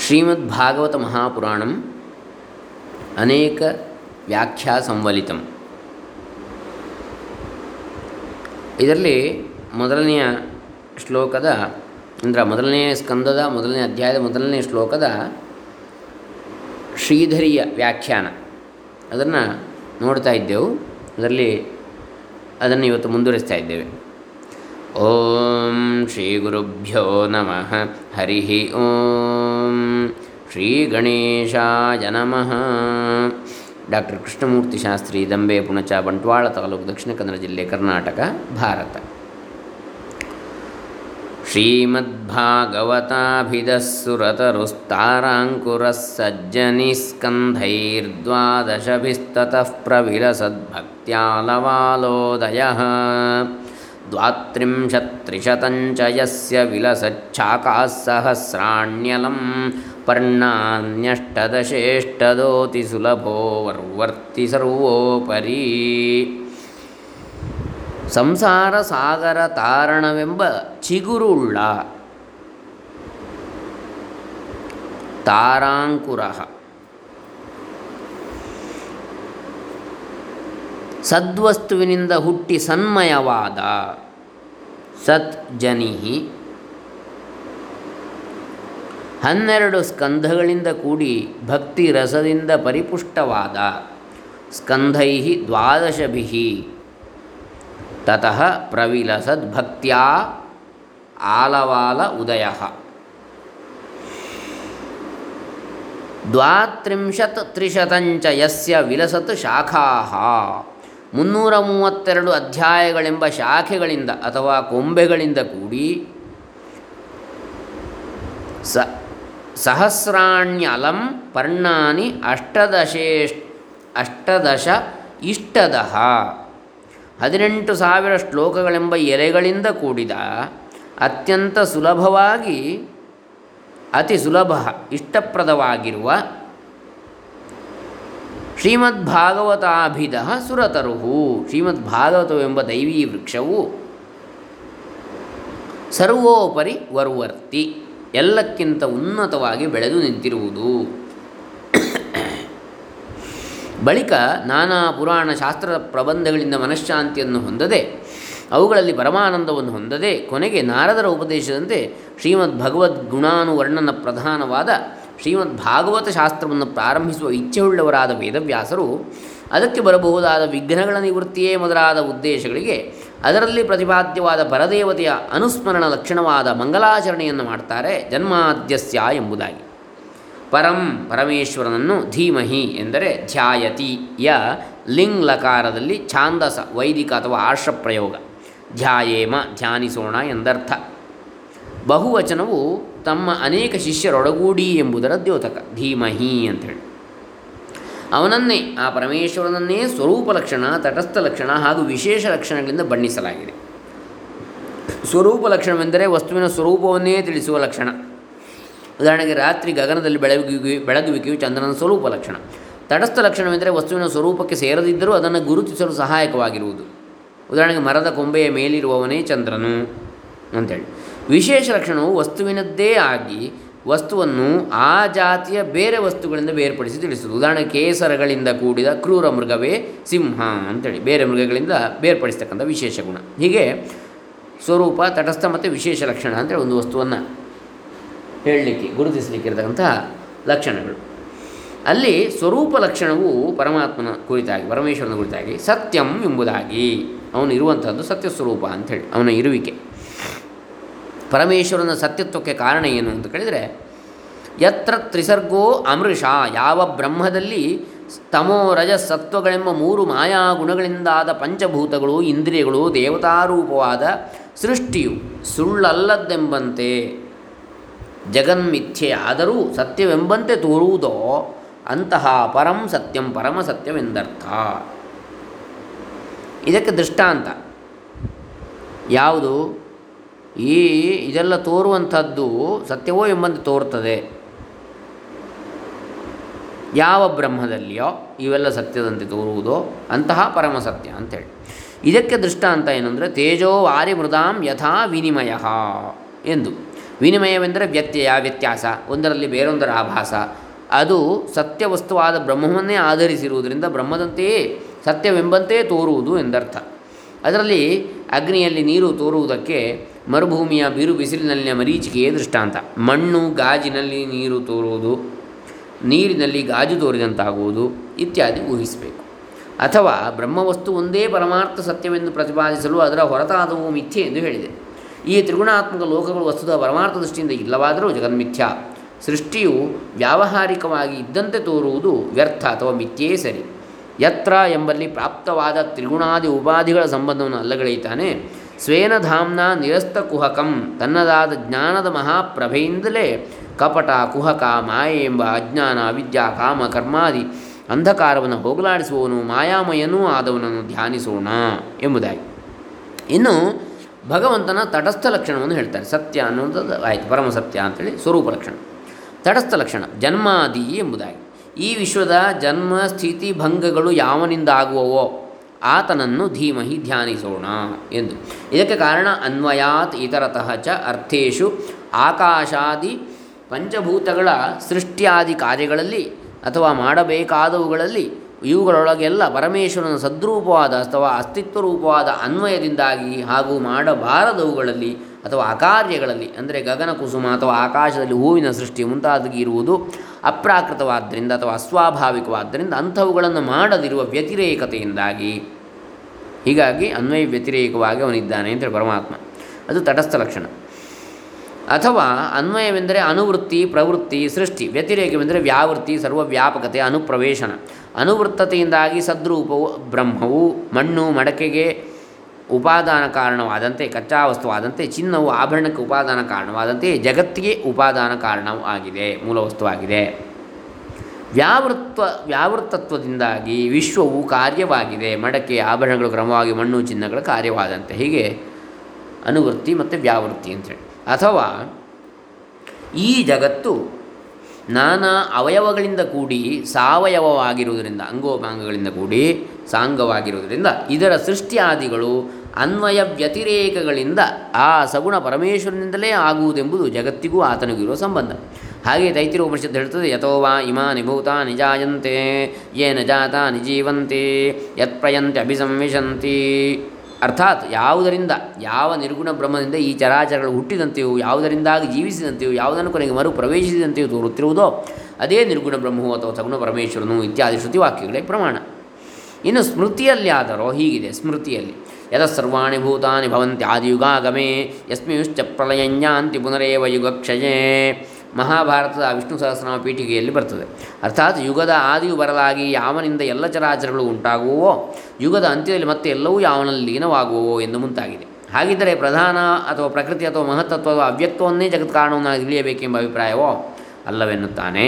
ಶ್ರೀಮದ್ ಭಾಗವತ ಮಹಾಪುರಾಣಂ ಅನೇಕ ವ್ಯಾಖ್ಯಾ ಸಂವಲಿತಂ ಇದರಲ್ಲಿ ಮೊದಲನೆಯ ಶ್ಲೋಕದ, ಅಂದರೆ ಮೊದಲನೆಯ ಸ್ಕಂದದ ಮೊದಲನೇ ಅಧ್ಯಾಯದ ಮೊದಲನೇ ಶ್ಲೋಕದ ಶ್ರೀಧರಿಯ ವ್ಯಾಖ್ಯಾನ. ಅದನ್ನು ನೋಡ್ತಾ ಇದ್ದೆವು. ಅದರಲ್ಲಿ ಅದನ್ನು ಇವತ್ತು ಮುಂದುವರಿಸ್ತಾ ಇದ್ದೇವೆ. ಓಂ ಶ್ರೀ ಗುರುಭ್ಯೋ ನಮಃ. ಹರಿ ಓಂ. ಶ್ರೀ ಗಣೇಶಾಯ ನಮಃ ಡಾಕ್ಟರ್ ಕೃಷ್ಣಮೂರ್ತಿ ಶಾಸ್ತ್ರಿ ದಂಬೆ ಪುಣಚ ಬಂಟ್ವಾಳ ತಾಲೂಕು ದಕ್ಷಿಣ ಕನ್ನಡ ಜಿಲ್ಲೆ ಕರ್ನಾಟಕ ಭಾರತ श्रीमद्भागवताभिदस्सुरतरुस्ताराङ्कुरः सज्जनिस्कन्धैर्द्वादशभिस्ततः प्रविलसद्भक्त्यालवालोदयः द्वात्रिंशत्त्रिशतञ्च यस्य विलसच्छाकाः ಪರ್ಣಾನ್ಯಷ್ಟದಶೇಷ್ಟದೋತಿ ಸುಲಭೋ ವರ್ವರ್ತಿ ಸರ್ವೋಪರಿ. ಸಂಸಾರ ಸಾಗರ ತಾರಣವೆಂಬ ಚಿಗುರುಳ್ಳ ತಾರಾಂಕುರ. ಸದ್ವಸ್ತುವಿನಿಂದ ಹುಟ್ಟಿ ಸನ್ಮಯವಾದ ಸತ್ ಜನಿಹಿ ಹನ್ನೆರಡು ಸ್ಕಂಧಗಳಿಂದ ಕೂಡಿ ಭಕ್ತಿ ರಸದಿಂದ ಪರಿಪುಷ್ಟವಾದ ಸ್ಕಂಧೈ ದ್ವಾದಶಭಿ. ತತಃ ಪ್ರವಿಲಸದ್ಭಕ್ತ್ಯಾ ಆಲವಾಲ ಉದಯ. ದ್ವಾತ್ರಿಂಶತ್ ತ್ರಿಶತಂಚ ಯಸ್ಯ ವಿಲಸತ್ ಶಾಖಾ. ಮುನ್ನೂರ ಮೂವತ್ತೆರಡು ಅಧ್ಯಾಯಗಳೆಂಬ ಶಾಖೆಗಳಿಂದ ಅಥವಾ ಕೊಂಬೆಗಳಿಂದ ಕೂಡಿ ಸ ಸಹಸ್ರಾಣ್ಯಲಂ ಪರ್ಣಾನಿ ಅಷ್ಟದಶೇಷ್ ಅಷ್ಟದಶ ಇಷ್ಟದಹ. ಹದಿನೆಂಟು ಸಾವಿರ ಶ್ಲೋಕಗಳೆಂಬ ಎಲೆಗಳಿಂದ ಕೂಡಿದ ಅತ್ಯಂತ ಸುಲಭವಾಗಿ ಅತಿ ಸುಲಭ, ಇಷ್ಟಪ್ರದವಾಗಿರುವ ಶ್ರೀಮದ್ಭಾಗವತಾಭಿಧ ಸುರತರುಹು. ಶ್ರೀಮದ್ಭಾಗವತವೆಂಬ ದೈವೀ ವೃಕ್ಷವು ಸರ್ವೋಪರಿ ವರ್ವರ್ತಿ. ಎಲ್ಲಕ್ಕಿಂತ ಉನ್ನತವಾಗಿ ಬೆಳೆದು ನಿಂತಿರುವುದು. ಬಳಿಕ ನಾನಾ ಪುರಾಣ ಶಾಸ್ತ್ರದ ಪ್ರಬಂಧಗಳಿಂದ ಮನಃಶಾಂತಿಯನ್ನು ಹೊಂದದೆ, ಅವುಗಳಲ್ಲಿ ಪರಮಾನಂದವನ್ನು ಹೊಂದದೆ, ಕೊನೆಗೆ ನಾರದರ ಉಪದೇಶದಂತೆ ಶ್ರೀಮದ್ ಭಗವದ್ ಗುಣಾನುವರ್ಣನ ಪ್ರಧಾನವಾದ ಶ್ರೀಮದ್ ಭಾಗವತ ಶಾಸ್ತ್ರವನ್ನು ಪ್ರಾರಂಭಿಸುವ ಇಚ್ಛೆಯುಳ್ಳವರಾದ ವೇದವ್ಯಾಸರು, ಅದಕ್ಕೆ ಬರಬಹುದಾದ ವಿಘ್ನಗಳ ನಿವೃತ್ತಿಯೇ ಮೊದಲಾದ ಉದ್ದೇಶಗಳಿಗೆ ಅದರಲ್ಲಿ ಪ್ರತಿಪಾದ್ಯವಾದ ಪರದೇವತೆಯ ಅನುಸ್ಮರಣ ಲಕ್ಷಣವಾದ ಮಂಗಲಾಚರಣೆಯನ್ನು ಮಾಡ್ತಾರೆ ಜನ್ಮಾದ್ಯಸ್ಯ ಎಂಬುದಾಗಿ. ಪರಂ ಪರಮೇಶ್ವರನನ್ನು ಧೀಮಹಿ ಎಂದರೆ ಧ್ಯಾಯತಿ, ಯ ಲಿಂಗ್ ಲಕಾರದಲ್ಲಿ ಛಾಂದಸ, ವೈದಿಕ ಅಥವಾ ಆರ್ಷ ಪ್ರಯೋಗ. ಧ್ಯಾಯೇಮ, ಧ್ಯಾನಿಸೋಣ ಎಂದರ್ಥ. ಬಹುವಚನವು ತಮ್ಮ ಅನೇಕ ಶಿಷ್ಯರೊಡಗೂಡಿ ಎಂಬುದರ ದ್ಯೋತಕ, ಧೀಮಹಿ ಅಂಥೇಳಿ. ಅವನನ್ನೇ, ಆ ಪರಮೇಶ್ವರನನ್ನೇ ಸ್ವರೂಪ ಲಕ್ಷಣ, ತಟಸ್ಥ ಲಕ್ಷಣ ಹಾಗೂ ವಿಶೇಷ ಲಕ್ಷಣಗಳಿಂದ ಬಣ್ಣಿಸಲಾಗಿದೆ. ಸ್ವರೂಪ ಲಕ್ಷಣವೆಂದರೆ ವಸ್ತುವಿನ ಸ್ವರೂಪವನ್ನೇ ತಿಳಿಸುವ ಲಕ್ಷಣ. ಉದಾಹರಣೆಗೆ ರಾತ್ರಿ ಗಗನದಲ್ಲಿ ಬೆಳಗುವಿಕೆ ಬೆಳಗುವಿಕೆಯು ಚಂದ್ರನ ಸ್ವರೂಪ ಲಕ್ಷಣ. ತಟಸ್ಥ ಲಕ್ಷಣವೆಂದರೆ ವಸ್ತುವಿನ ಸ್ವರೂಪಕ್ಕೆ ಸೇರದಿದ್ದರೂ ಅದನ್ನು ಗುರುತಿಸಲು ಸಹಾಯಕವಾಗಿರುವುದು. ಉದಾಹರಣೆಗೆ ಮರದ ಕೊಂಬೆಯ ಮೇಲಿರುವವನೇ ಚಂದ್ರನು ಅಂತೇಳಿ. ವಿಶೇಷ ಲಕ್ಷಣವು ವಸ್ತುವಿನದ್ದೇ ಆಗಿ ವಸ್ತುವನ್ನು ಆ ಜಾತಿಯ ಬೇರೆ ವಸ್ತುಗಳಿಂದ ಬೇರ್ಪಡಿಸಿ ತಿಳಿಸುವುದು. ಉದಾಹರಣೆ ಕೇಸರಗಳಿಂದ ಕೂಡಿದ ಕ್ರೂರ ಮೃಗವೇ ಸಿಂಹ ಅಂತೇಳಿ. ಬೇರೆ ಮೃಗಗಳಿಂದ ಬೇರ್ಪಡಿಸ್ತಕ್ಕಂಥ ವಿಶೇಷ ಗುಣ. ಹೀಗೆ ಸ್ವರೂಪ, ತಟಸ್ಥ ಮತ್ತು ವಿಶೇಷ ಲಕ್ಷಣ ಅಂತೇಳಿ ಒಂದು ವಸ್ತುವನ್ನು ಹೇಳಲಿಕ್ಕೆ, ಗುರುತಿಸಲಿಕ್ಕೆ ಇರತಕ್ಕಂತಹ ಲಕ್ಷಣಗಳು. ಅಲ್ಲಿ ಸ್ವರೂಪ ಲಕ್ಷಣವು ಪರಮಾತ್ಮನ ಕುರಿತಾಗಿ, ಪರಮೇಶ್ವರನ ಕುರಿತಾಗಿ ಸತ್ಯಂ ಎಂಬುದಾಗಿ ಅವನು ಇರುವಂಥದ್ದು ಸತ್ಯ ಸ್ವರೂಪ ಅಂಥೇಳಿ ಅವನ ಇರುವಿಕೆ. ಪರಮೇಶ್ವರನ ಸತ್ಯತ್ವಕ್ಕೆ ಕಾರಣ ಏನು ಅಂತ ಕೇಳಿದರೆ, ಯತ್ರ ತ್ರಿಸರ್ಗೋ ಅಮೃಷ, ಯಾವ ಬ್ರಹ್ಮದಲ್ಲಿ ತಮೋ ರಜ ಸತ್ವಗಳೆಂಬ ಮೂರು ಮಾಯಾ ಗುಣಗಳಿಂದಾದ ಪಂಚಭೂತಗಳು, ಇಂದ್ರಿಯಗಳು, ದೇವತಾರೂಪವಾದ ಸೃಷ್ಟಿಯು ಸುಳ್ಳಲ್ಲದ್ದೆಂಬಂತೆ, ಜಗನ್ಮಿಥ್ಯೆ ಆದರೂ ಸತ್ಯವೆಂಬಂತೆ ತೋರುವುದೋ, ಅಂತಹ ಪರಂ ಸತ್ಯಂ ಪರಮ ಸತ್ಯವೆಂದರ್ಥ. ಇದಕ್ಕೆ ದೃಷ್ಟಾಂತ. ಯಾವುದು? ಈ ಇದೆಲ್ಲ ತೋರುವಂಥದ್ದು ಸತ್ಯವೋ ಎಂಬಂತೆ ತೋರ್ತದೆ. ಯಾವ ಬ್ರಹ್ಮದಲ್ಲಿಯೋ ಇವೆಲ್ಲ ಸತ್ಯದಂತೆ ತೋರುವುದೋ ಅಂತಹ ಪರಮ ಸತ್ಯ ಅಂಥೇಳಿ. ಇದಕ್ಕೆ ದೃಷ್ಟಾಂತ ಏನಂದರೆ ತೇಜೋ ವಾರಿ ಮೃದಾಂ ಯಥಾ ವಿನಿಮಯ ಎಂದು. ವಿನಿಮಯವೆಂದರೆ ವ್ಯತ್ಯಯ, ವ್ಯತ್ಯಾಸ, ಒಂದರಲ್ಲಿ ಬೇರೊಂದರ ಆಭಾಸ ಅದು ಸತ್ಯವಸ್ತುವಾದ ಬ್ರಹ್ಮವನ್ನೇ ಆಧರಿಸಿರುವುದರಿಂದ ಬ್ರಹ್ಮದಂತೆಯೇ ಸತ್ಯವೆಂಬಂತೆ ತೋರುವುದು ಎಂದರ್ಥ. ಅದರಲ್ಲಿ ಅಗ್ನಿಯಲ್ಲಿ ನೀರು ತೋರುವುದಕ್ಕೆ ಮರುಭೂಮಿಯ ಬಿರು ಬಿಸಿಲಿನಲ್ಲಿನ ಮರೀಚಿಕೆಯೇ ದೃಷ್ಟಾಂತ. ಮಣ್ಣು ಗಾಜಿನಲ್ಲಿ ನೀರು ತೋರುವುದು, ನೀರಿನಲ್ಲಿ ಗಾಜು ತೋರಿದಂತಾಗುವುದು ಇತ್ಯಾದಿ ಊಹಿಸಬೇಕು. ಅಥವಾ ಬ್ರಹ್ಮವಸ್ತು ಒಂದೇ ಪರಮಾರ್ಥ ಸತ್ಯವೆಂದು ಪ್ರತಿಪಾದಿಸಲು ಅದರ ಹೊರತಾದವು ಮಿಥ್ಯೆ ಎಂದು ಹೇಳಿದೆ. ಈ ತ್ರಿಗುಣಾತ್ಮಕ ಲೋಕಗಳು ವಸ್ತುದ ಪರಮಾರ್ಥ ದೃಷ್ಟಿಯಿಂದ ಇಲ್ಲವಾದರೂ ಜಗನ್ಮಿಥ್ಯ. ಸೃಷ್ಟಿಯು ವ್ಯಾವಹಾರಿಕವಾಗಿ ಇದ್ದಂತೆ ತೋರುವುದು ವ್ಯರ್ಥ ಅಥವಾ ಮಿಥ್ಯೇ ಸರಿ. ಯತ್ರ ಎಂಬಲ್ಲಿ ಪ್ರಾಪ್ತವಾದ ತ್ರಿಗುಣಾದಿ ಉಪಾಧಿಗಳ ಸಂಬಂಧವನ್ನು ಅಲ್ಲಗಳೆಯುತ್ತಾನೆ. ಸ್ವೇನ ಧಾಮ್ನ ನಿರಸ್ತ ಕುಹಕಂ, ತನ್ನದಾದ ಜ್ಞಾನದ ಮಹಾಪ್ರಭೆಯಿಂದಲೇ ಕಪಟ, ಕುಹಕ, ಮಾಯೆ ಎಂಬ ಅಜ್ಞಾನ ಅವಿದ್ಯಾ ಕಾಮ, ಕರ್ಮಾದಿ ಅಂಧಕಾರವನ್ನು ಹೋಗಲಾಡಿಸುವವನು, ಮಾಯಾಮಯನೂ ಆದವನನ್ನು ಧ್ಯಾನಿಸೋಣ ಎಂಬುದಾಗಿ. ಇನ್ನು ಭಗವಂತನ ತಟಸ್ಥ ಲಕ್ಷಣವನ್ನು ಹೇಳ್ತಾರೆ. ಸತ್ಯ ಅನ್ನುವಂಥದ್ದು ಆಯಿತು, ಪರಮ ಸತ್ಯ ಅಂತೇಳಿ ಸ್ವರೂಪ ಲಕ್ಷಣ. ತಟಸ್ಥ ಲಕ್ಷಣ, ಜನ್ಮಾದಿ ಎಂಬುದಾಗಿ. ಈ ವಿಶ್ವದ ಜನ್ಮ ಸ್ಥಿತಿ ಭಂಗಗಳು ಯಾವನಿಂದ ಆಗುವವೋ ಆತನನ್ನು ಧೀಮಹಿ ಧ್ಯಾನಿಸೋಣ ಎಂದು. ಇದಕ್ಕೆ ಕಾರಣ ಅನ್ವಯಾತ್ ಇತರತಃ ಚ ಅರ್ಥೇಶು ಆಕಾಶಾದಿ ಪಂಚಭೂತಗಳ ಸೃಷ್ಟಿಯಾದಿ ಕಾರ್ಯಗಳಲ್ಲಿ ಅಥವಾ ಮಾಡಬೇಕಾದವುಗಳಲ್ಲಿ ಇವುಗಳೊಳಗೆಲ್ಲ ಪರಮೇಶ್ವರನ ಸದ್ರೂಪವಾದ ಅಥವಾ ಅಸ್ತಿತ್ವ ರೂಪವಾದ ಅನ್ವಯದಿಂದಾಗಿ ಹಾಗೂ ಮಾಡಬಾರದವುಗಳಲ್ಲಿ ಅಥವಾ ಅಕಾರ್ಯಗಳಲ್ಲಿ, ಅಂದರೆ ಗಗನ ಕುಸುಮ ಅಥವಾ ಆಕಾಶದಲ್ಲಿ ಹೂವಿನ ಸೃಷ್ಟಿ ಮುಂತಾದಗಿ ಇರುವುದು ಅಪ್ರಾಕೃತವಾದ್ದರಿಂದ ಅಥವಾ ಅಸ್ವಾಭಾವಿಕವಾದ್ದರಿಂದ ಅಂಥವುಗಳನ್ನು ಮಾಡದಿರುವ ವ್ಯತಿರೇಕತೆಯಿಂದಾಗಿ, ಹೀಗಾಗಿ ಅನ್ವಯ ವ್ಯತಿರೇಕವಾಗಿ ಅವನಿದ್ದಾನೆ ಅಂತೇಳಿ ಪರಮಾತ್ಮ. ಅದು ತಟಸ್ಥ ಲಕ್ಷಣ. ಅಥವಾ ಅನ್ವಯವೆಂದರೆ ಅನುವೃತ್ತಿ, ಪ್ರವೃತ್ತಿ, ಸೃಷ್ಟಿ. ವ್ಯತಿರೇಕವೆಂದರೆ ವ್ಯಾವೃತ್ತಿ, ಸರ್ವವ್ಯಾಪಕತೆ, ಅನುಪ್ರವೇಶನ. ಅನುವೃತ್ತತೆಯಿಂದಾಗಿ ಸದ್ರೂಪವು ಬ್ರಹ್ಮವು ಮಣ್ಣು ಮಡಕೆಗೆ ಉಪಾದಾನ ಕಾರಣವಾದಂತೆ ಕಚ್ಚಾ ವಸ್ತುವಾದಂತೆ ಚಿನ್ನವು ಆಭರಣಕ್ಕೆ ಉಪಾದಾನ ಕಾರಣವಾದಂತೆ, ಜಗತ್ತಿಗೆ ಉಪಾದಾನ ಕಾರಣವೂ ಆಗಿದೆ ಮೂಲ ವಸ್ತುವಾಗಿದೆ ವ್ಯಾವೃತ್ವ ವ್ಯಾವೃತ್ತತ್ವದಿಂದಾಗಿ ವಿಶ್ವವು ಕಾರ್ಯವಾಗಿದೆ, ಮಡಕೆ, ಆಭರಣಗಳು ಕ್ರಮವಾಗಿ ಮಣ್ಣು, ಚಿನ್ನಗಳ ಕಾರ್ಯವಾದಂತೆ, ಹೀಗೆ ಅನುವೃತ್ತಿ ಮತ್ತು ವ್ಯಾವೃತ್ತಿ ಅಂತೇಳಿ ಅಥವಾ ಈ ಜಗತ್ತು ನಾನಾ ಅವಯವಗಳಿಂದ ಕೂಡಿ ಸಾವಯವವಾಗಿರುವುದರಿಂದ, ಅಂಗೋಪಾಂಗಗಳಿಂದ ಕೂಡಿ ಸಾಂಗವಾಗಿರುವುದರಿಂದ, ಇದರ ಸೃಷ್ಟಿಯಾದಿಗಳು ಅನ್ವಯ ವ್ಯತಿರೇಕಗಳಿಂದ ಆ ಸಗುಣ ಪರಮೇಶ್ವರನಿಂದಲೇ ಆಗುವುದೆಂಬುದು ಜಗತ್ತಿಗೂ ಆತನಿಗೂ ಇರುವ ಸಂಬಂಧ. ಹಾಗೆ ತೈತಿರು ಉಪನಿಷತ್ತು ಹೇಳ್ತದೆ, ಯಥೋ ವಾ ಇಮಾ ನಿಭೂತ ನಿಜಾಯಂತೆ, ಯೇನ ಜಾತ ನಿಜೀವಂತೆ ಯತ್ಪ್ರಯಂತೆ ಅಭಿಸಂವಿಶಂತಿ. ಅರ್ಥಾತ್ ಯಾವುದರಿಂದ, ಯಾವ ನಿರ್ಗುಣ ಬ್ರಹ್ಮದಿಂದ ಈ ಚರಾಚರಗಳು ಹುಟ್ಟಿದಂತೆಯೂ, ಯಾವುದರಿಂದಾಗಿ ಜೀವಿಸಿದಂತೆಯೂ, ಯಾವುದನ್ನು ಕೊನೆಗೆ ಮರು ಪ್ರವೇಶಿಸಿದಂತೆಯೂ ತೋರುತ್ತಿರುವುದೋ, ಅದೇ ನಿರ್ಗುಣ ಬ್ರಹ್ಮವು ಅಥವಾ ಸಗುಣ ಪರಮೇಶ್ವರನು ಇತ್ಯಾದಿ ಶ್ರುತಿವಾಕ್ಯಗಳೇ ಪ್ರಮಾಣ. ಇನ್ನು ಸ್ಮೃತಿಯಲ್ಲಿ ಆದರೋ ಹೀಗಿದೆ, ಸ್ಮೃತಿಯಲ್ಲಿ. ಯದ ಸರ್ವಾಣಿ ಭೂತಾನಿ ಭವಂತಿ ಆದಿಯುಗಾಗಮೇ ಯಸ್ಮಿಯುಶ್ಚ ಪ್ರಳಯಂಜಾಂತಿ ಪುನರೇವ ಯುಗಕ್ಷಯೇ ಮಹಾಭಾರತದ ವಿಷ್ಣು ಸಹಸ್ರನಾಮ ಪೀಠಿಕೆಯಲ್ಲಿ ಬರ್ತದೆ. ಅರ್ಥಾತ್ ಯುಗದ ಆದಿಯು ಬರಲಾಗಿ ಯಾವನಿಂದ ಎಲ್ಲ ಚರಾಚರಗಳು ಉಂಟಾಗುವವೋ ಯುಗದ ಅಂತ್ಯದಲ್ಲಿ ಮತ್ತೆ ಎಲ್ಲವೂ ಯಾವನಲ್ಲಿ ಲೀನವಾಗುವೋ ಎಂದು ಮುಂತಾಗಿದೆ. ಹಾಗಿದ್ದರೆ ಪ್ರಧಾನ ಅಥವಾ ಪ್ರಕೃತಿ ಅಥವಾ ಮಹತ್ತತ್ವ ಅಥವಾ ಅವ್ಯಕ್ತವನ್ನೇ ಜಗತ್ ಕಾರಣವನ್ನು ತಿಳಿಯಬೇಕೆಂಬ ಅಭಿಪ್ರಾಯವೋ ಅಲ್ಲವೆನ್ನುತ್ತಾನೆ.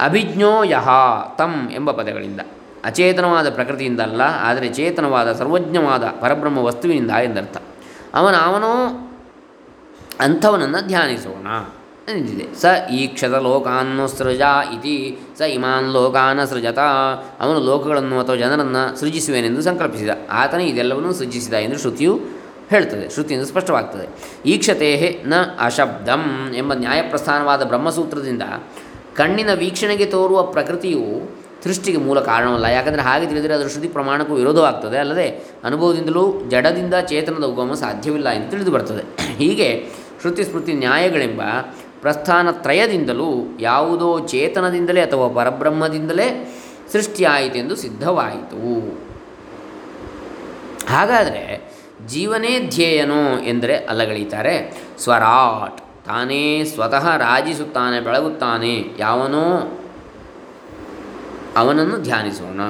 ಅಭಿಜ್ಞೋ ಯಹ ತಂ ಎಂಬ ಪದಗಳಿಂದ. ಅಚೇತನವಾದ ಪ್ರಕೃತಿಯಿಂದಲ್ಲ, ಆದರೆ ಚೇತನವಾದ ಸರ್ವಜ್ಞವಾದ ಪರಬ್ರಹ್ಮ ವಸ್ತುವಿನಿಂದ ಎಂದರ್ಥ ಅವನ, ಅವನೋ ಅಂಥವನನ್ನು ಧ್ಯಾನಿಸೋಣ ಎಂದಿದೆ. ಸ ಈಕ್ಷತ ಲೋಕಾನ್ನು ಸೃಜ ಇತಿ, ಸ ಇಮಾನ್ ಲೋಕಾನ ಸೃಜತ, ಅವನು ಲೋಕಗಳನ್ನು ಅಥವಾ ಜನರನ್ನು ಸೃಜಿಸುವೆನೆಂದು ಸಂಕಲ್ಪಿಸಿದ. ಆತನೇ ಇದೆಲ್ಲವನ್ನೂ ಸೃಜಿಸಿದ ಎಂದು ಶ್ರುತಿಯು ಹೇಳ್ತದೆ. ಶ್ರುತಿಯಿಂದ ಸ್ಪಷ್ಟವಾಗ್ತದೆ. ಈಕ್ಷತೆ ನ ಅಶಬ್ದಂ ಎಂಬ ನ್ಯಾಯಪ್ರಸ್ಥಾನವಾದ ಬ್ರಹ್ಮಸೂತ್ರದಿಂದ ಕಣ್ಣಿನ ವೀಕ್ಷಣೆಗೆ ತೋರುವ ಪ್ರಕೃತಿಯು ಸೃಷ್ಟಿಗೆ ಮೂಲ ಕಾರಣವಲ್ಲ. ಯಾಕಂದರೆ ಹಾಗೆ ತಿಳಿದರೆ ಅದರ ಶ್ರುತಿ ಪ್ರಮಾಣಕ್ಕೂ ವಿರೋಧವಾಗ್ತದೆ. ಅಲ್ಲದೆ ಅನುಭವದಿಂದಲೂ ಜಡದಿಂದ ಚೇತನದ ಉಗಮ ಸಾಧ್ಯವಿಲ್ಲ ಎಂದು ತಿಳಿದು ಬರ್ತದೆ ಹೀಗೆ ಶ್ರುತಿ ಸ್ಮೃತಿ ನ್ಯಾಯಗಳೆಂಬ ಪ್ರಸ್ಥಾನ ತ್ರಯದಿಂದಲೂ ಯಾವುದೋ ಚೇತನದಿಂದಲೇ ಅಥವಾ ಪರಬ್ರಹ್ಮದಿಂದಲೇ ಸೃಷ್ಟಿಯಾಯಿತೆಂದು ಸಿದ್ಧವಾಯಿತು. ಹಾಗಾದರೆ ಜೀವನೇ ಧ್ಯೇಯನೋ ಎಂದರೆ ಅಲ್ಲಗಳೀತಾರೆ ಸ್ವರಾಟ್ ತಾನೇ ಸ್ವತಃ ರಾಜಿಸುತ್ತಾನೆ, ಬೆಳಗುತ್ತಾನೆ. ಯಾವನೋ ಅವನನ್ನು ಧ್ಯಾನಿಸೋಣ.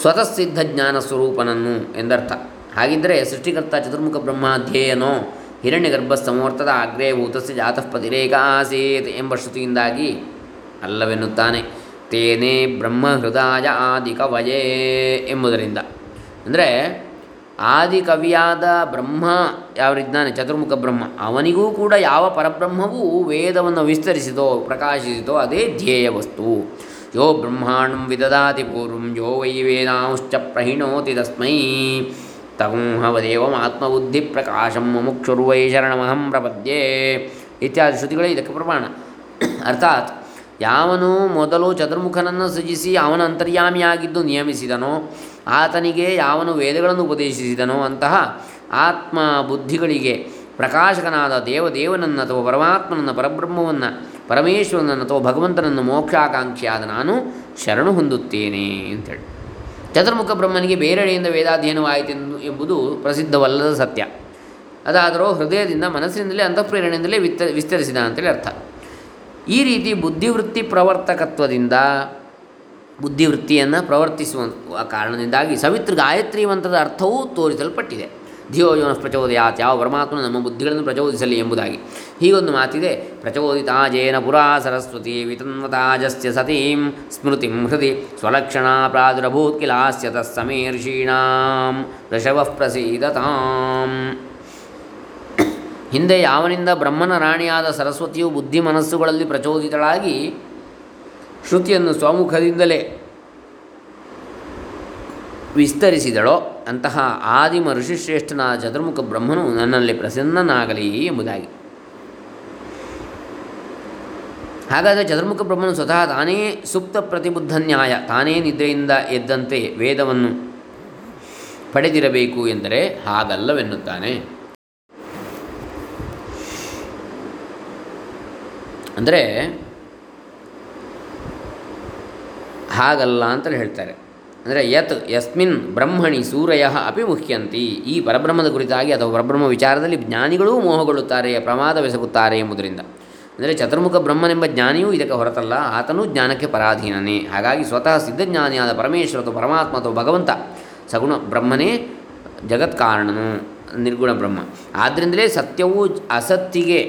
ಸ್ವತಃ ಸಿದ್ಧ ಜ್ಞಾನ ಸ್ವರೂಪನನ್ನು ಎಂದರ್ಥ. ಹಾಗಿದ್ದರೆ ಸೃಷ್ಟಿಕರ್ತ ಚತುರ್ಮುಖ ಬ್ರಹ್ಮಾಧ್ಯಯನೋ ಹಿರಣ್ಯಗರ್ಭ ಸಮರ್ಥದ ಆಗ್ರೇ ಭೂತಸ್ಯ ಜಾತಃ ಆಸೀತ್ ಎಂಬ ಶ್ರುತಿಯಿಂದಾಗಿ ಅಲ್ಲವೆನ್ನುತ್ತಾನೆ. ತೇನೇ ಬ್ರಹ್ಮ ಹೃದಯ ಆದಿ ಕವಯೇ ಎಂಬುದರಿಂದ. ಅಂದರೆ ಆದಿ ಕವಿಯಾದ ಬ್ರಹ್ಮ ಯಾವರಿದ್ದಾನೆ ಚತುರ್ಮುಖ ಬ್ರಹ್ಮ. ಅವನಿಗೂ ಕೂಡ ಯಾವ ಪರಬ್ರಹ್ಮವೂ ವೇದವನ್ನು ವಿಸ್ತರಿಸಿದೋ ಪ್ರಕಾಶಿಸಿತೋ ಅದೇ ಧ್ಯೇಯ ವಸ್ತು. ಯೋ ಬ್ರಹ್ಮಾಂಡಂ ವಿದದಾತಿ ಪೂರ್ವಂ, ಯೋ ವೈ ವೇದಾಂಶ್ಚ ಪ್ರಹಿಣೋತಿ ತಸ್ಮೈ. ತಗುಂಹವದೇವಮಾತ್ಮಬುದ್ಧಿ ಪ್ರಕಾಶಂ ಮುಮುಕ್ಷುರ್ವೈ ಶರಣಮಹಂ ಪ್ರಪದ್ಯೆ. ಇತ್ಯಾದಿ ಶ್ರುತಿಗಳೇ ಇದಕ್ಕೆ ಪ್ರಮಾಣ. ಅರ್ಥಾತ್ ಯಾವನು ಮೊದಲು ಚತುರ್ಮುಖನನ್ನು ಸೃಜಿಸಿ ಅವನ ಅಂತರ್ಯಾಮಿಯಾಗಿದ್ದು ನಿಯಮಿಸಿದನೋ ಆತನಿಗೆ ಯಾವನು ವೇದಗಳನ್ನು ಉಪದೇಶಿಸಿದನೋ ಅಂತಹ ಆತ್ಮ ಬುದ್ಧಿಗಳಿಗೆ ಪ್ರಕಾಶಕನಾದ ದೇವದೇವನನ್ನು ಅಥವಾ ಪರಮಾತ್ಮನನ್ನು, ಪರಬ್ರಹ್ಮವನ್ನು, ಪರಮೇಶ್ವರನನ್ನು ಅಥವಾ ಭಗವಂತನನ್ನು ಮೋಕ್ಷಾಕಾಂಕ್ಷಿಯಾದ ನಾನು ಶರಣು ಹೊಂದುತ್ತೇನೆ ಅಂತೇಳಿ ಚತುರ್ಮುಖ ಬ್ರಹ್ಮನಿಗೆ ಬೇರೆಡೆಯಿಂದ ವೇದಾಧ್ಯಯನವಾಯಿತೆಂದು ಎಂಬುದು ಪ್ರಸಿದ್ಧವಲ್ಲದ ಸತ್ಯ. ಅದಾದರೂ ಹೃದಯದಿಂದ ಮನಸ್ಸಿನಿಂದಲೇ, ಅಂತಃಪ್ರೇರಣೆಯಿಂದಲೇ ವಿತ್ತ, ವಿಸ್ತರಿಸಿದ ಅಂತೇಳಿ ಅರ್ಥ. ಈ ರೀತಿ ಬುದ್ಧಿವೃತ್ತಿ ಪ್ರವರ್ತಕತ್ವದಿಂದ ಬುದ್ಧಿವೃತ್ತಿಯನ್ನು ಪ್ರವರ್ತಿಸುವ ಕಾರಣದಿಂದಾಗಿ ಸವಿತ್ರ ಗಾಯತ್ರಿ ಮಂತ್ರದ ಅರ್ಥವೂ ತೋರಿಸಲ್ಪಟ್ಟಿದೆ. ಧಿಯೋ ಯೋನ ಪ್ರಚೋದಯಾತ್, ಯಾವ ಪರಮಾತ್ಮನು ನಮ್ಮ ಬುದ್ಧಿಗಳನ್ನು ಪ್ರಚೋದಿಸಲಿ ಎಂಬುದಾಗಿ. ಹೀಗೊಂದು ಮಾತಿದೆ, ಪ್ರಚೋದಿತಾಜೇನ ಪುರಾ ಸರಸ್ವತಿ ವಿತನ್ವತಾಜಸ್ಯ ಸತೀಂ ಸ್ಮೃತಿಂ ಹೃದಿ ಸ್ವಲಕ್ಷಣ ಪ್ರಾದುರಭೂತ್ ಕಿಲಾಸ್ಯ ತತ್ಸಮೀರ್ಷೀಣಾಂ ಋಷಭ ಪ್ರಸೀದತಾಂ. ಹಿಂದೆ ಯಾವನಿಂದ ಬ್ರಹ್ಮನ ರಾಣಿಯಾದ ಸರಸ್ವತಿಯು ಬುದ್ಧಿ ಮನಸ್ಸುಗಳಲ್ಲಿ ಪ್ರಚೋದಿತಳಾಗಿ ಶ್ರುತಿಯನ್ನು ಸ್ವಮುಖದಿಂದಲೇ ವಿಸ್ತರಿಸಿದಳೋ ಅಂತಹ ಆದಿಮ ಋಷಿಶ್ರೇಷ್ಠನಾದ ಚತುರ್ಮುಖ ಬ್ರಹ್ಮನು ನನ್ನಲ್ಲಿ ಪ್ರಸನ್ನನಾಗಲಿ ಎಂಬುದಾಗಿ. ಹಾಗಾದರೆ ಚತುರ್ಮುಖ ಬ್ರಹ್ಮನು ಸ್ವತಃ ತಾನೇ ಸುಪ್ತ ಪ್ರತಿಬುದ್ಧ ನ್ಯಾಯ ತಾನೇ ನಿದ್ರೆಯಿಂದ ಎದ್ದಂತೆ ವೇದವನ್ನು ಪಡೆದಿರಬೇಕು ಎಂದರೆ ಹಾಗಲ್ಲವೆನ್ನುತ್ತಾನೆ. ಅಂದರೆ ಹಾಗಲ್ಲ ಅಂತಲೇ ಹೇಳ್ತಾರೆ. ಅಂದರೆ ಯತ್ ಯಸ್ಮಿನ್ ಬ್ರಹ್ಮಣಿ ಸೂರಯ ಅಪಿ ಮುಖ್ಯಂತಿ. ಈ ಪರಬ್ರಹ್ಮದ ಕುರಿತಾಗಿ ಅಥವಾ ಪರಬ್ರಹ್ಮ ವಿಚಾರದಲ್ಲಿ ಜ್ಞಾನಿಗಳೂ ಮೋಹಗೊಳ್ಳುತ್ತಾರೆ ಪ್ರಮಾದವೆಸಗುತ್ತಾರೆ ಎಂಬುದರಿಂದ. ಅಂದರೆ ಚತುರ್ಮುಖ ಬ್ರಹ್ಮನೆಂಬ ಜ್ಞಾನಿಯೂ ಇದಕ್ಕೆ ಹೊರತಲ್ಲ, ಆತನೂ ಜ್ಞಾನಕ್ಕೆ ಪರಾಧೀನನೇ. ಹಾಗಾಗಿ ಸ್ವತಃ ಸಿದ್ಧಜ್ಞಾನಿಯಾದ ಪರಮೇಶ್ವರ ಅಥವಾ ಪರಮಾತ್ಮ ಅಥವಾ ಭಗವಂತ ಸಗುಣ ಬ್ರಹ್ಮನೇ ಜಗತ್ಕಾರಣನು, ನಿರ್ಗುಣ ಬ್ರಹ್ಮ. ಆದ್ದರಿಂದಲೇ ಸತ್ಯವು ಅಸತ್ತಿಗೆ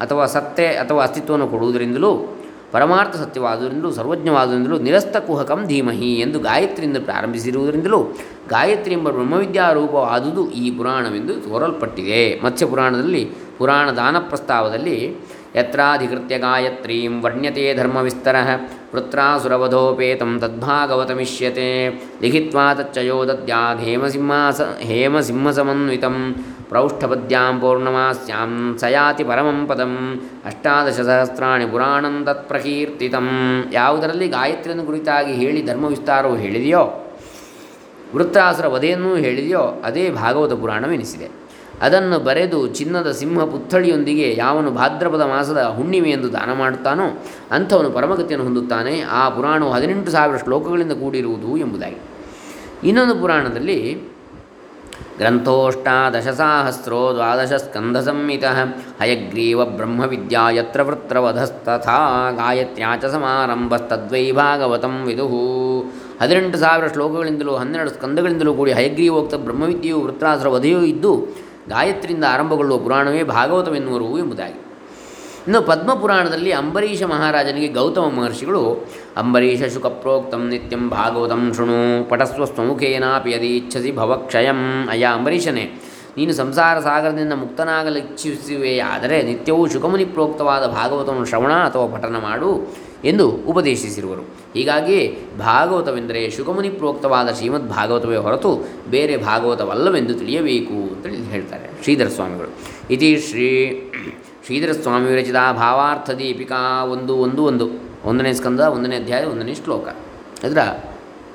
ಅಥವಾ ಸತ್ಯ ಅಥವಾ ಅಸ್ತಿತ್ವವನ್ನು ಕೊಡುವುದರಿಂದಲೂ ಪರಮಾರ್ಥ ಸತ್ಯವಾದುದರಿಂದಲೂ ಸರ್ವಜ್ಞವಾದುದರಿಂದಲೂ ನಿರಸ್ತ ಕುಹಕಂ ಧೀಮಹಿ ಎಂದು ಗಾಯತ್ರಿಯಿಂದ ಪ್ರಾರಂಭಿಸಿರುವುದರಿಂದಲೂ ಗಾಯತ್ರಿ ಎಂಬ ಬ್ರಹ್ಮವಿದ್ಯಾರೂಪವಾದುದು ಈ ಪುರಾಣವೆಂದು ತೋರಲ್ಪಟ್ಟಿದೆ. ಮತ್ಸ್ಯ ಪುರಾಣದಲ್ಲಿ ಪುರಾಣ ದಾನ ಪ್ರಸ್ತಾವದಲ್ಲಿ ಯತ್ರಾಧಿಕೃತ್ಯ ಗಾಯತ್ರೀಂ ವರ್ಣ್ಯತೆ ಧರ್ಮವಿಸ್ತರ ವೃತ್ರಾಸುರವಧೋಪೇತಂ ತದ್ಭಾಗವತಮಿಷ್ಯತೆ. ಲಿಖಿತ್ವಾ ತಚ್ಚಯೋ ದದ್ಯಾತ್ ಹೇಮಸಿಂಹಾಸ ಹೇಮಸಿಂಹಸಮನ್ವಿತಂ ಪ್ರೌಷ್ಠಪದ್ಯಾಂ ಪೂರ್ಣಮಾಸ್ಯಾಂ ಸಯಾತಿ ಪರಮಂ ಪದಂ ಅಷ್ಟಾದಶ ಸಹಸ್ರಾಣಿ ಪುರಾಣಂ ಯಾವುದರಲ್ಲಿ ಗಾಯತ್ರಿಯನ್ನು ಕುರಿತಾಗಿ ಹೇಳಿ ಧರ್ಮವಿಸ್ತಾರವು ಹೇಳಿದೆಯೋ, ವೃತ್ತಾಸುರ ವಧೆಯನ್ನೂ ಹೇಳಿದೆಯೋ, ಅದೇ ಭಾಗವತ ಪುರಾಣವೆನಿಸಿದೆ. ಅದನ್ನು ಬರೆದು ಚಿನ್ನದ ಸಿಂಹ ಪುತ್ಥಳಿಯೊಂದಿಗೆ ಯಾವನು ಭಾದ್ರಪದ ಮಾಸದ ಹುಣ್ಣಿಮೆಯೆಂದು ದಾನ ಮಾಡುತ್ತಾನೋ, ಅಂಥವನು ಪರಮಗತಿಯನ್ನು ಹೊಂದುತ್ತಾನೆ. ಆ ಪುರಾಣವು ಹದಿನೆಂಟು ಸಾವಿರ ಶ್ಲೋಕಗಳಿಂದ ಕೂಡಿರುವುದು ಎಂಬುದಾಗಿ. ಇನ್ನೊಂದು ಪುರಾಣದಲ್ಲಿ ಸ್ಕಂಧ ಸಂಹಿತ ಹಯಗ್ರೀವ ಬ್ರಹ್ಮವಿದ್ಯಾ ಯತ್ರ ವೃತ್ರವಧಸ್ತಥಾ ಗಾಯತ್ರ್ಯಾ ಚ ಸಮಾರಂಭಸ್ತದ್ವೈ ಭಾಗವತಂ ವಿದುಹು ಹದಿನೆಂಟು ಸಾವಿರ ಶ್ಲೋಕಗಳಿಂದಲೂ, ಹನ್ನೆರಡು ಸ್ಕಂದಗಳಿಂದಲೂ ಕೂಡಿ ಹಯಗ್ರೀವೋಕ್ತ ಬ್ರಹ್ಮವಿದ್ಯೆಯು ವೃತ್ರಾಸುರ ವಧೆಯೂ ಇದ್ದು, ಗಾಯತ್ರಿಯಿಂದ ಆರಂಭಗೊಳ್ಳುವ ಪುರಾಣವೇ ಭಾಗವತವೆನ್ನುವರು ಎಂಬುದಾಗಿ. ಇನ್ನು ಪದ್ಮಪುರಾಣದಲ್ಲಿ ಅಂಬರೀಷ ಮಹಾರಾಜನಿಗೆ ಗೌತಮ ಮಹರ್ಷಿಗಳು, ಅಂಬರೀಷ ಶುಕಪ್ರೋಕ್ತಂ ನಿತ್ಯಂ ಭಾಗವತಂ ಶೃಣು ಪಟಸ್ವ ಸ್ವಮುಖೇನಾಪಿ ಯದಿ ಇಚ್ಛಸಿ ಭವಕ್ಷಯಂ. ಅಯ್ಯ ಅಂಬರೀಷನೇ, ನೀನು ಸಂಸಾರ ಸಾಗರದಿಂದ ಮುಕ್ತನಾಗಲಿಚ್ಛಿಸುವೆಯಾದರೆ ನಿತ್ಯವೂ ಶುಕಮುನಿ ಪ್ರೋಕ್ತವಾದ ಭಾಗವತವನ್ನು ಶ್ರವಣ ಅಥವಾ ಪಠನ ಮಾಡು ಎಂದು ಉಪದೇಶಿಸಿರುವರು. ಹೀಗಾಗಿ ಭಾಗವತವೆಂದರೆ ಶುಕಮುನಿ ಪ್ರೋಕ್ತವಾದ ಶ್ರೀಮದ್ ಭಾಗವತವೇ ಹೊರತು ಬೇರೆ ಭಾಗವತವಲ್ಲವೆಂದು ತಿಳಿಯಬೇಕು ಅಂತೇಳಿ ಹೇಳ್ತಾರೆ ಶ್ರೀಧರ ಸ್ವಾಮಿಗಳು ಇತಿ ಶ್ರೀ ಶ್ರೀಧರ ಸ್ವಾಮಿ ವಿರಚಿತ ಭಾವಾರ್ಥ ದೀಪಿಕಾ ಒಂದು ಒಂದು ಒಂದು. ಒಂದನೇ ಸ್ಕಂದ, ಒಂದನೇ ಅಧ್ಯಾಯ, ಒಂದನೇ ಶ್ಲೋಕ. ಅದರ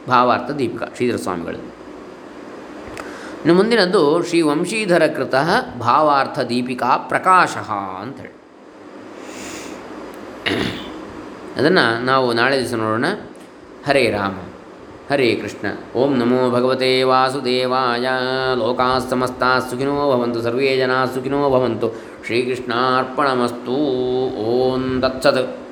ಭಾವಾರ್ಥ ದೀಪಿಕಾ ಶ್ರೀಧರ ಸ್ವಾಮಿಗಳು ಇನ್ನು ಮುಂದಿನದ್ದು ಶ್ರೀ ವಂಶೀಧರ ಕೃತ ಭಾವಾರ್ಥ ದೀಪಿಕಾ ಪ್ರಕಾಶ ಅಂಥೇಳಿ. ಅದನ್ನು ನಾವು ನಾಳೆ ದಿವಸ ನೋಡೋಣ. ಹರೇ ರಾಮ. ಹರೇ ಕೃಷ್ಣ. ಓಂ ನಮೋ ಭಗವತೆ ವಾಸುದೇವಾಯ. ಲೋಕಾ ಸುಖಿನೋ ಭವಂತು. ಸರ್ವೇ ಜನ ಸುಖಿನೋ ಭವಂತು. ಶ್ರೀಕೃಷ್ಣಾರ್ಪಣಮಸ್ತು. ಓಂ ದತ್ಸತ್